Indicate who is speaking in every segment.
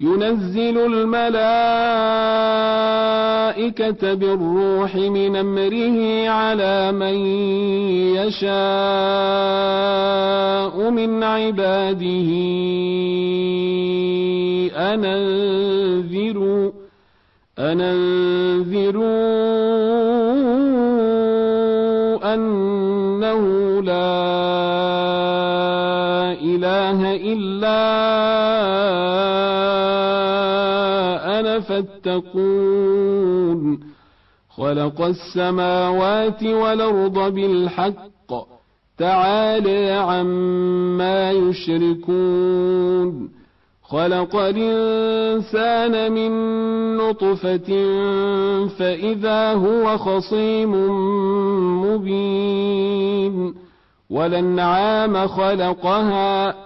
Speaker 1: ينزل الملائكة بالروح من أمره على من يشاء من عباده. أنذروا أنذروا أنه لا فاتقون خلق السماوات والأرض بالحق. تعالى عما يشركون. خلق الإنسان من نطفة فإذا هو خصيم مبين. ولنعام خلقها.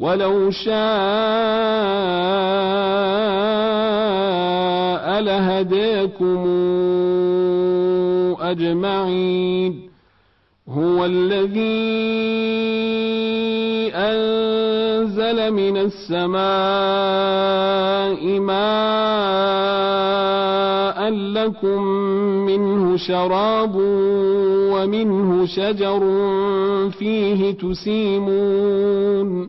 Speaker 1: ولو شاء لهديكم أجمعين. هو الذي أنزل من السماء ماء لكم منه شراب ومنه شجر فيه تسيمون.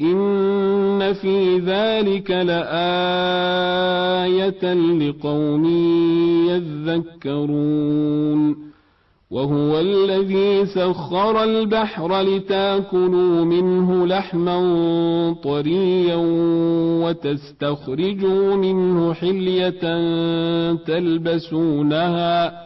Speaker 1: إن في ذلك لآية لقوم يذكرون وهو الذي سخر البحر لتاكلوا منه لحما طريا وتستخرجوا منه حلية تلبسونها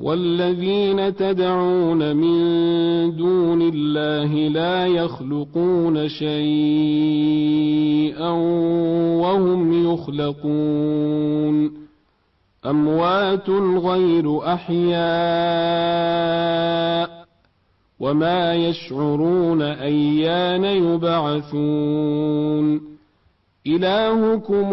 Speaker 1: والذين تدعون من دون الله لا يخلقون شيئا وهم يخلقون. أموات غير أحياء وما يشعرون أيان يبعثون. إلهكم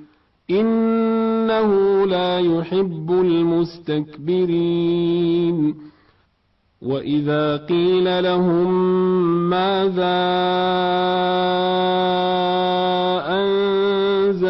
Speaker 1: إنه لا يحب المستكبرين. وإذا قيل لهم ماذا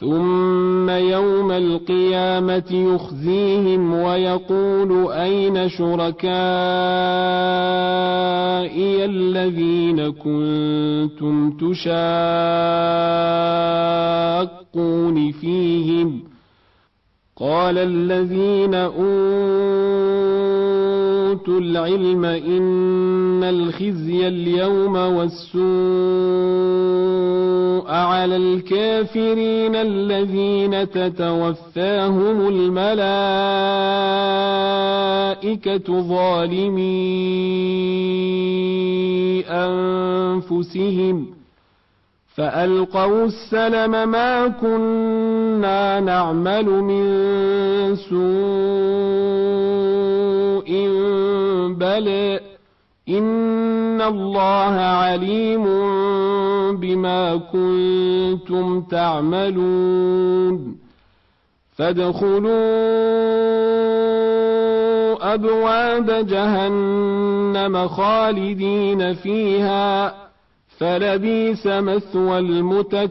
Speaker 1: ثم يوم القيامة يخزيهم ويقول أين شركائي الذين كنتم تشاقون فيهم؟ قال الذين أوتوا العلم إن الخزي اليوم والسوء على الكافرين الذين تتوفاهم الملائكة ظالمي أنفسهم فألقوا السلم ما كنا نعمل من سوء بل إن الله عليم بما كنتم تعملون فادخلوا أبواب جهنم خالدين فيها فلبيس مثوى المتكبرين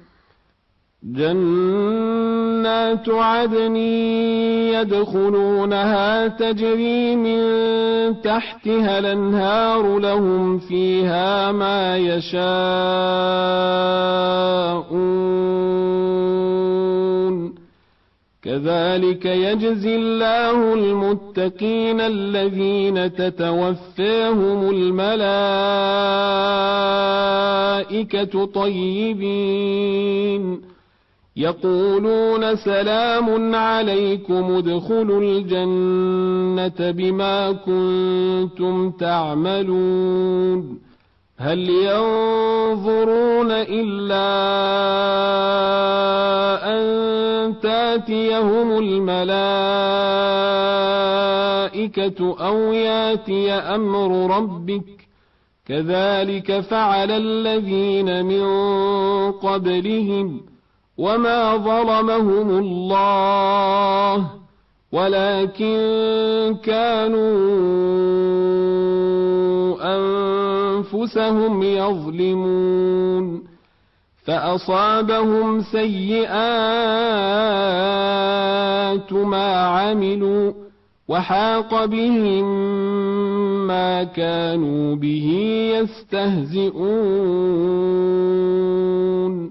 Speaker 1: جنات عدن يدخلونها تجري من تحتها الأنهار لهم فيها ما يشاءون. كذلك يجزي الله المتقين الذين تتوفاهم الملائكة طيبين. يقولون سلام عليكم ادخلوا الجنة بما كنتم تعملون. هل ينظرون إلا أن تأتيهم الملائكة أو يأتي أمر ربك؟ كذلك فعل الذين من قبلهم. وما ظلمهم الله ولكن كانوا انفسهم يظلمون فأصابهم سيئات ما عملوا وحاق بهم ما كانوا به يستهزئون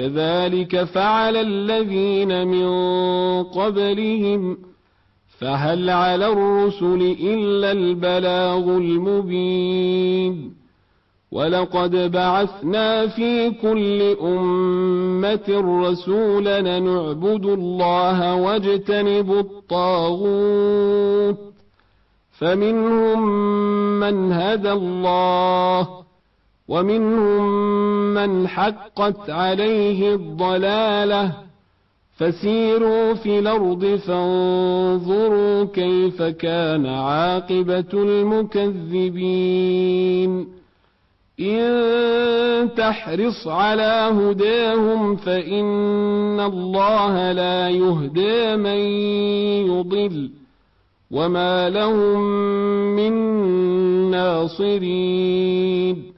Speaker 1: كذلك فعل الذين من قبلهم فهل على الرسل إلا البلاغ المبين؟ ولقد بعثنا في كل أمة رسولا نعبد الله واجتنب الطاغوت فمنهم من هدى الله ومنهم من حقت عليه الضلاله فسيروا في الأرض فانظروا كيف كان عاقبة المكذبين. إن تحرص على هداهم فإن الله لا يهدي من يضل وما لهم من ناصرين.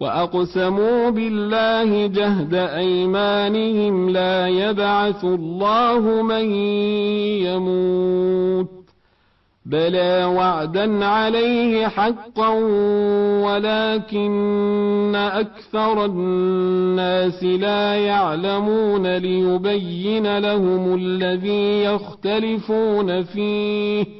Speaker 1: وأقسموا بالله جهد أيمانهم لا يبعث الله من يموت بلى وعدا عليه حقا ولكن أكثر الناس لا يعلمون ليبين لهم الذي يختلفون فيه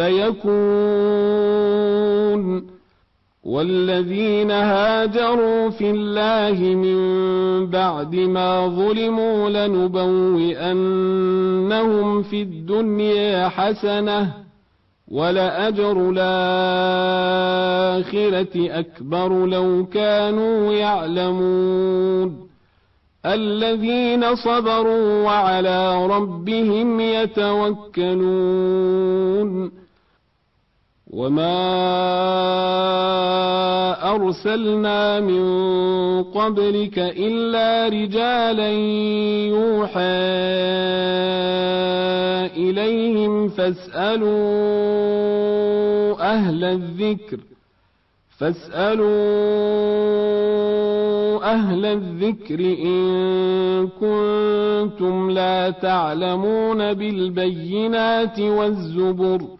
Speaker 1: فيكون. والذين هاجروا في الله من بعد ما ظلموا لنبوئنهم في الدنيا حسنة ولأجر الآخرة أكبر لو كانوا يعلمون. الذين صبروا وعلى ربهم يتوكلون. وما أرسلنا من قبلك إلا رجالا يوحى إليهم فاسألوا أهل الذكر فاسألوا أهل الذكر إن كنتم لا تعلمون بالبينات والزبر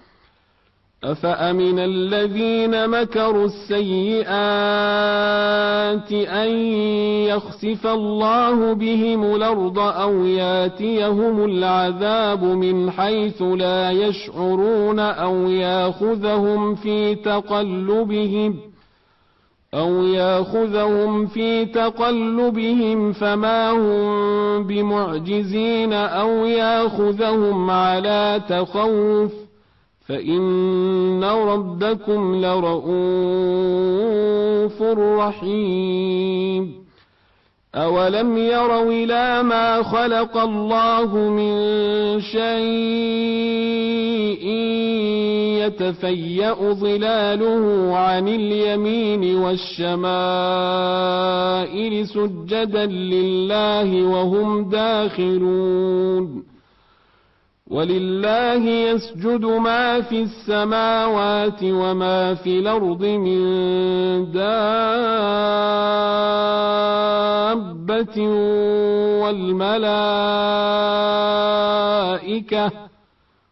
Speaker 1: أفأمن الذين مكروا السيئات أن يخسف الله بهم الأرض أو ياتيهم العذاب من حيث لا يشعرون أو ياخذهم في تقلبهم أو ياخذهم في تقلبهم فما هم بمعجزين أو ياخذهم على تخوف فإن ربكم لرؤوف رحيم. أولم يروا إلى ما خلق الله من شيء يتفيأ ظلاله عن اليمين والشمائل سجدا لله وهم داخرون ولله يسجد ما في السماوات وما في الأرض من دابة والملائكة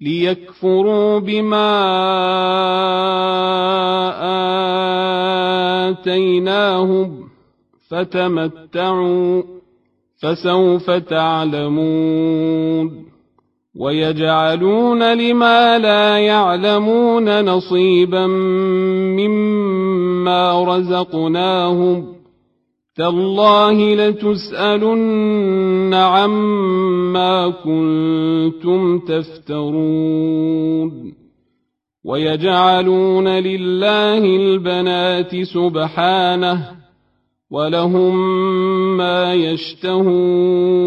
Speaker 1: ليكفروا بما آتيناهم فتمتعوا فسوف تعلمون ويجعلون لما لا يعلمون نصيبا مما رزقناهم تالله لتسألن عما كنتم تفترون ويجعلون لله البنات سبحانه ولهم ما يشتهون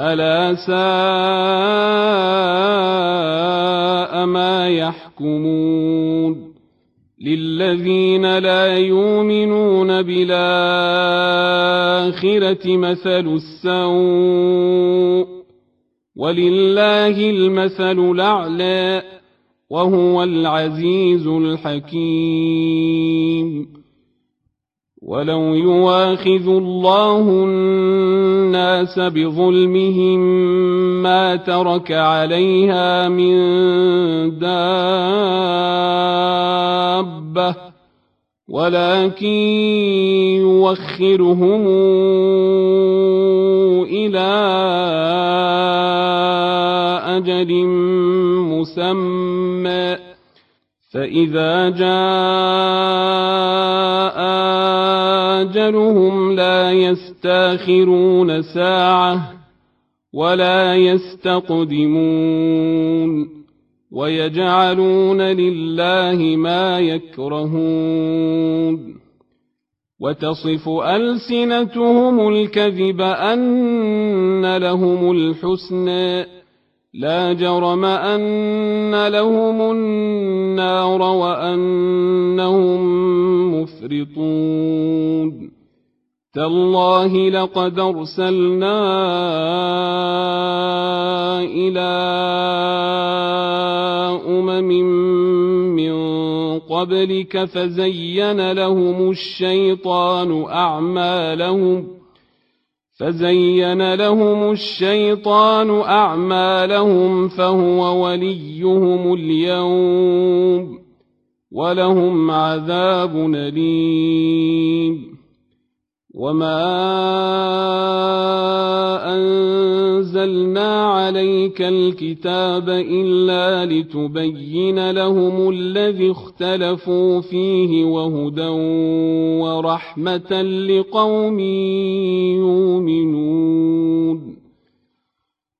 Speaker 1: ألا ساء ما يحكمون للذين لا يؤمنون بالآخرة مثل السوء ولله المثل الأعلى وهو العزيز الحكيم ولو يواخذ الله الناس بظلمهم ما ترك عليها من دابه ولكن يوخرهم إلى أجل مسمى فاذا جاء اجلهم لا يستاخرون ساعة ولا يستقدمون ويجعلون لله ما يكرهون وتصف ألسنتهم الكذب أن لهم الحسنى لا جرم أن لهم النار وأنهم مفرطون. تالله لقد أرسلنا إلى أمم من قبلك فزين لهم الشيطان أعمالهم فزين لهم الشيطان أعمالهم فهو وليهم اليوم. ولهم عذاب أليم. وما أنزلنا عليك الكتاب إلا لتبين لهم الذي اختلفوا فيه وهدى ورحمة لقوم يؤمنون.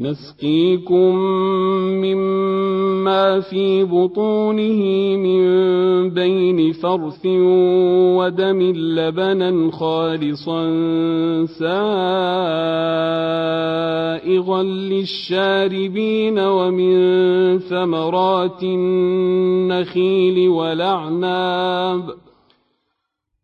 Speaker 1: نسقيكم مما في بطونه من بين فرث ودم لبنا خالصا سائغا للشاربين ومن ثمرات النخيل والأعناب ۖ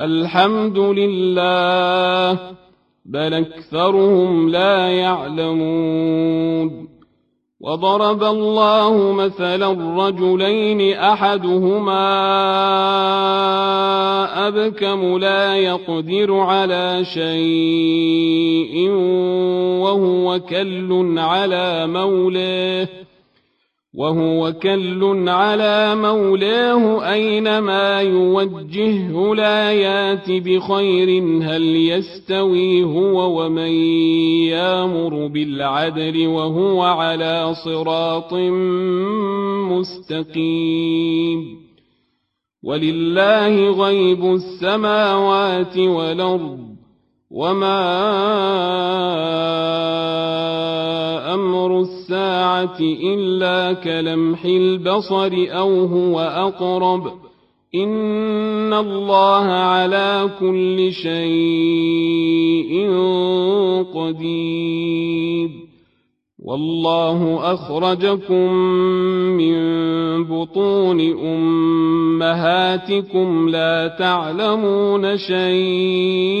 Speaker 1: الحمد لله بل أكثرهم لا يعلمون. وضرب الله مثلا رجلين أحدهما أبكم لا يقدر على شيء وهو كل على مولاه. وهو كل على مولاه أينما يوجهه لا يات بخير هل يستوي هو ومن يامر بالعدل وهو على صراط مستقيم ولله غيب السماوات والأرض وما أمر الساعة إلا كلمح البصر أو هو أقرب. إن الله على كل شيء قدير. والله أخرجكم من بطون أمهاتكم لا تعلمون شيئا.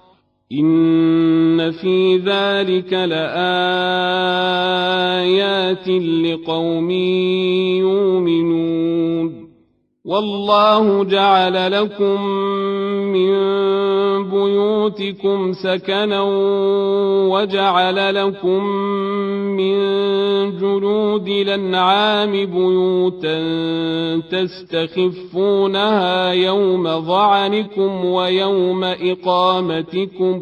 Speaker 1: إن في ذلك لآيات لقوم يؤمنون والله جعل لكم من بيوتكم سكنا وجعل لكم من جلود الأنعام بيوتا تستخفونها يوم ظعنكم ويوم إقامتكم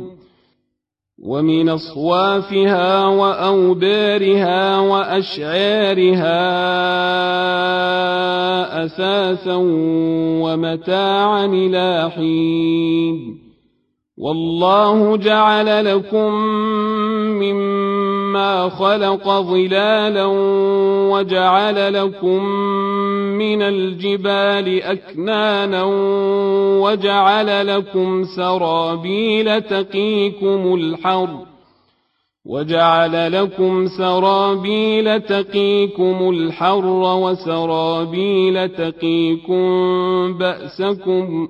Speaker 1: ومن أصوافها وأوبارها وأشعارها أثاثا ومتاعا إلى حين. والله جعل لكم مما خلق ظلالا وجعل لكم من الجبال اكنانا وجعل لكم سرابيل تقيكم الحر وجعل لكم سرابيل تقيكم الحر وسرابيل تقيكم بأسكم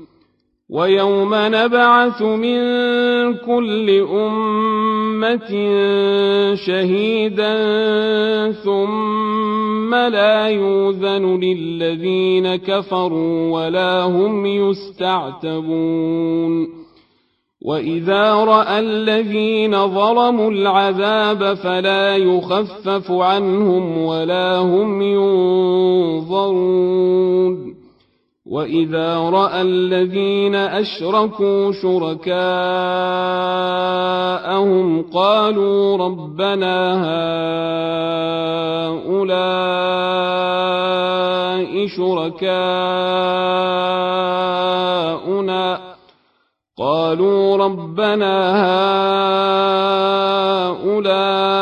Speaker 1: ويوم نبعث من كل أمة شهيدا ثم لا يوذن للذين كفروا ولا هم يستعتبون وإذا رأى الذين ظلموا العذاب فلا يخفف عنهم ولا هم ينظرون واذا راى الذين اشركوا شركاءهم قالوا ربنا هؤلاء شركاؤنا قالوا ربنا هؤلاء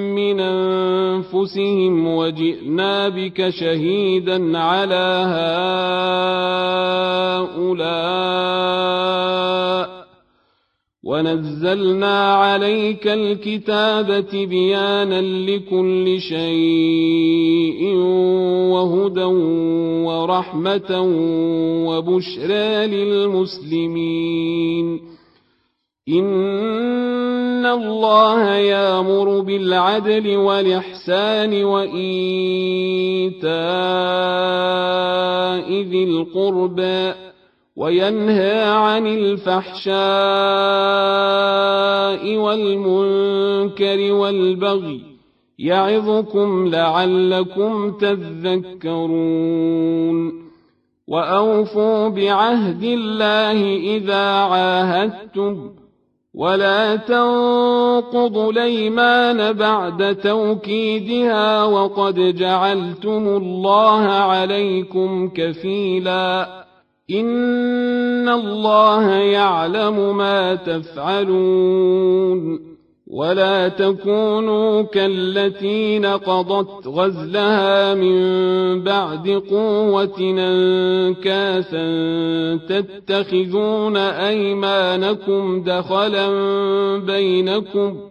Speaker 1: من أنفسهم وجئنا بك شهيدا على هؤلاء ونزلنا عليك الكتاب بيانا لكل شيء وهدى ورحمة وبشرى للمسلمين إن الله يامر بالعدل والإحسان وإيتاء ذي القربى وينهى عن الفحشاء والمنكر والبغي يعظكم لعلكم تذكرون واوفوا بعهد الله اذا عاهدتم ولا تنقضوا الايمان بعد توكيدها وقد جعلتم الله عليكم كفيلا إن الله يعلم ما تفعلون ولا تكونوا كالتي نقضت غزلها من بعد قوة أنكاثا تتخذون أيمانكم دخلا بينكم ۖ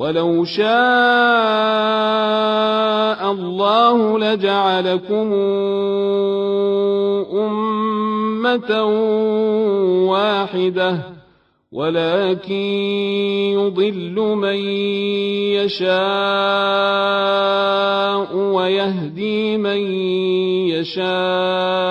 Speaker 1: ولو شاء الله لجعلكم أمة واحدة ولكن يضل من يشاء ويهدي من يشاء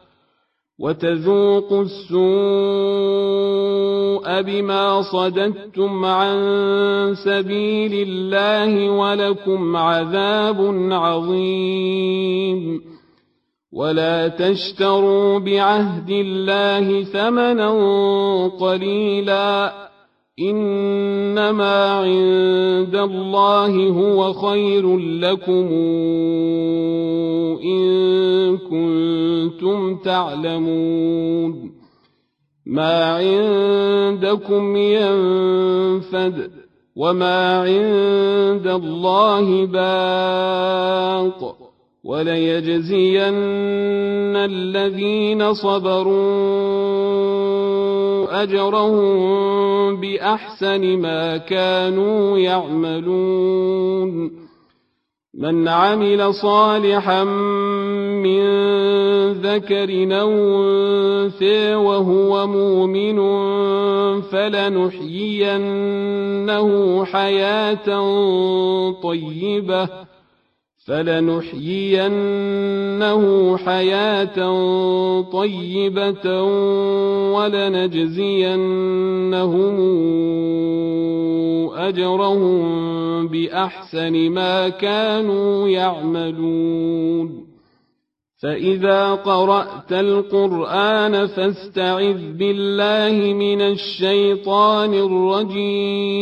Speaker 1: وتذوقوا السوء بما صددتم عن سبيل الله ولكم عذاب عظيم. ولا تشتروا بعهد الله ثمنا قليلا. إنما عند الله هو خير لكم إن كنتم تعلمون. ما عندكم ينفد وما عند الله باق. وليجزين الذين صبروا أجرهم بأحسن ما كانوا يعملون. من عمل صالحا من ذكر أو أنثى وهو مؤمن فلنحيينه حياة طيبة. فلنحيينه حياة طيبة ولنجزينهم أجرهم بأحسن ما كانوا يعملون فإذا قرأت القرآن فاستعذ بالله من الشيطان الرجيم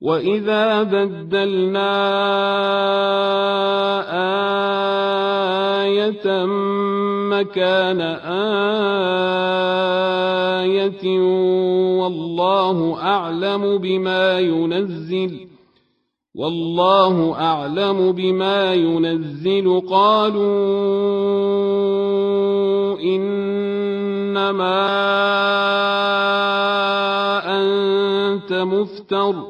Speaker 1: وإذا بدلنا آية مكان آية والله أعلم بما ينزل
Speaker 2: والله أعلم بما ينزل قالوا إنما أنت مفتر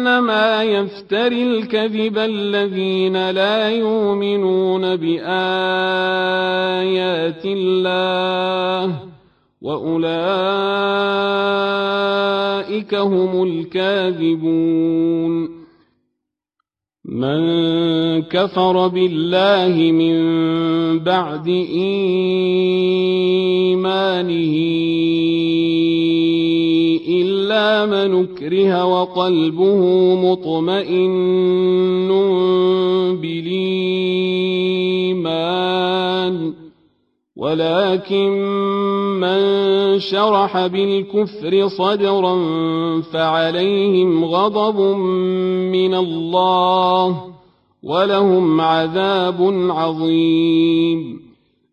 Speaker 2: إنما يفتري الكذب الذين لا يؤمنون بآيات الله وأولئك هم الكاذبون من كفر بالله من بعد إيمانه من أكره وقلبه مطمئن بالإيمان ولكن من شرح بالكفر صدرا فعليهم غضب من الله ولهم عذاب عظيم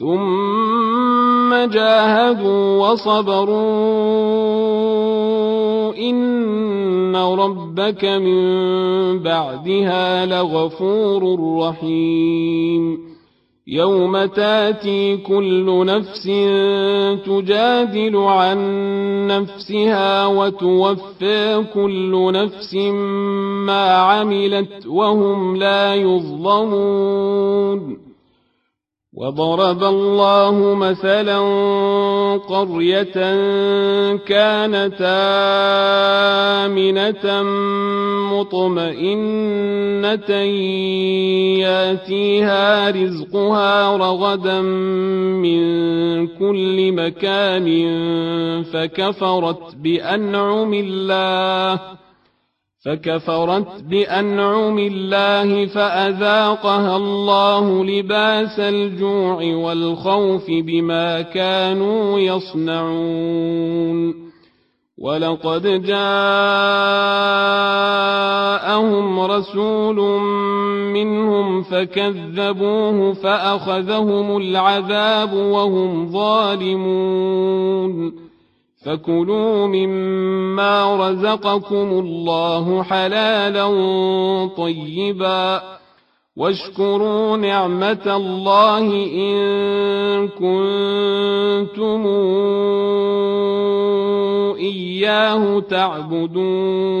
Speaker 2: ثم جاهدوا وصبروا. إن ربك من بعدها لغفور رحيم. يوم تأتي كل نفس تجادل عن نفسها وتوفى كل نفس ما عملت وهم لا يظلمون. وضرب الله مثلا قرية كانت آمنة مطمئنة ياتيها رزقها رغدا من كل مكان فكفرت بأنعم الله فكفرت بأنعم الله فأذاقها الله لباس الجوع والخوف بما كانوا يصنعون. ولقد جاءهم رسول منهم فكذبوه فأخذهم العذاب وهم ظالمون. فكلوا مما رزقكم الله حلالا طيبا واشكروا نعمة الله إن كنتم إياه تعبدون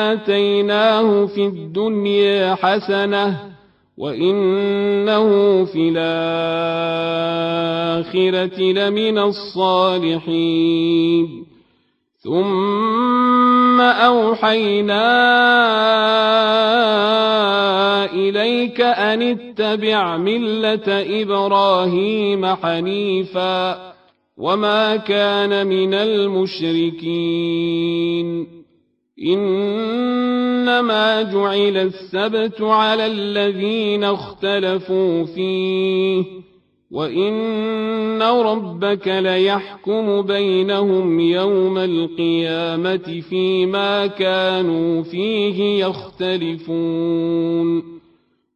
Speaker 2: واتيناه في الدنيا حسنه وانه في الاخره لمن الصالحين ثم اوحينا اليك ان اتبع مله إبراهيم حنيفا وما كان من المشركين انما جعل السبت على الذين اختلفوا فيه وان ربك ليحكم بينهم يوم القيامه فيما كانوا فيه يختلفون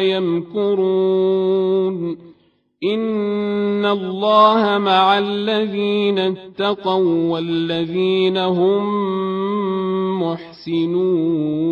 Speaker 2: يمكرون. إن الله مع الذين اتقوا والذين هم محسنون.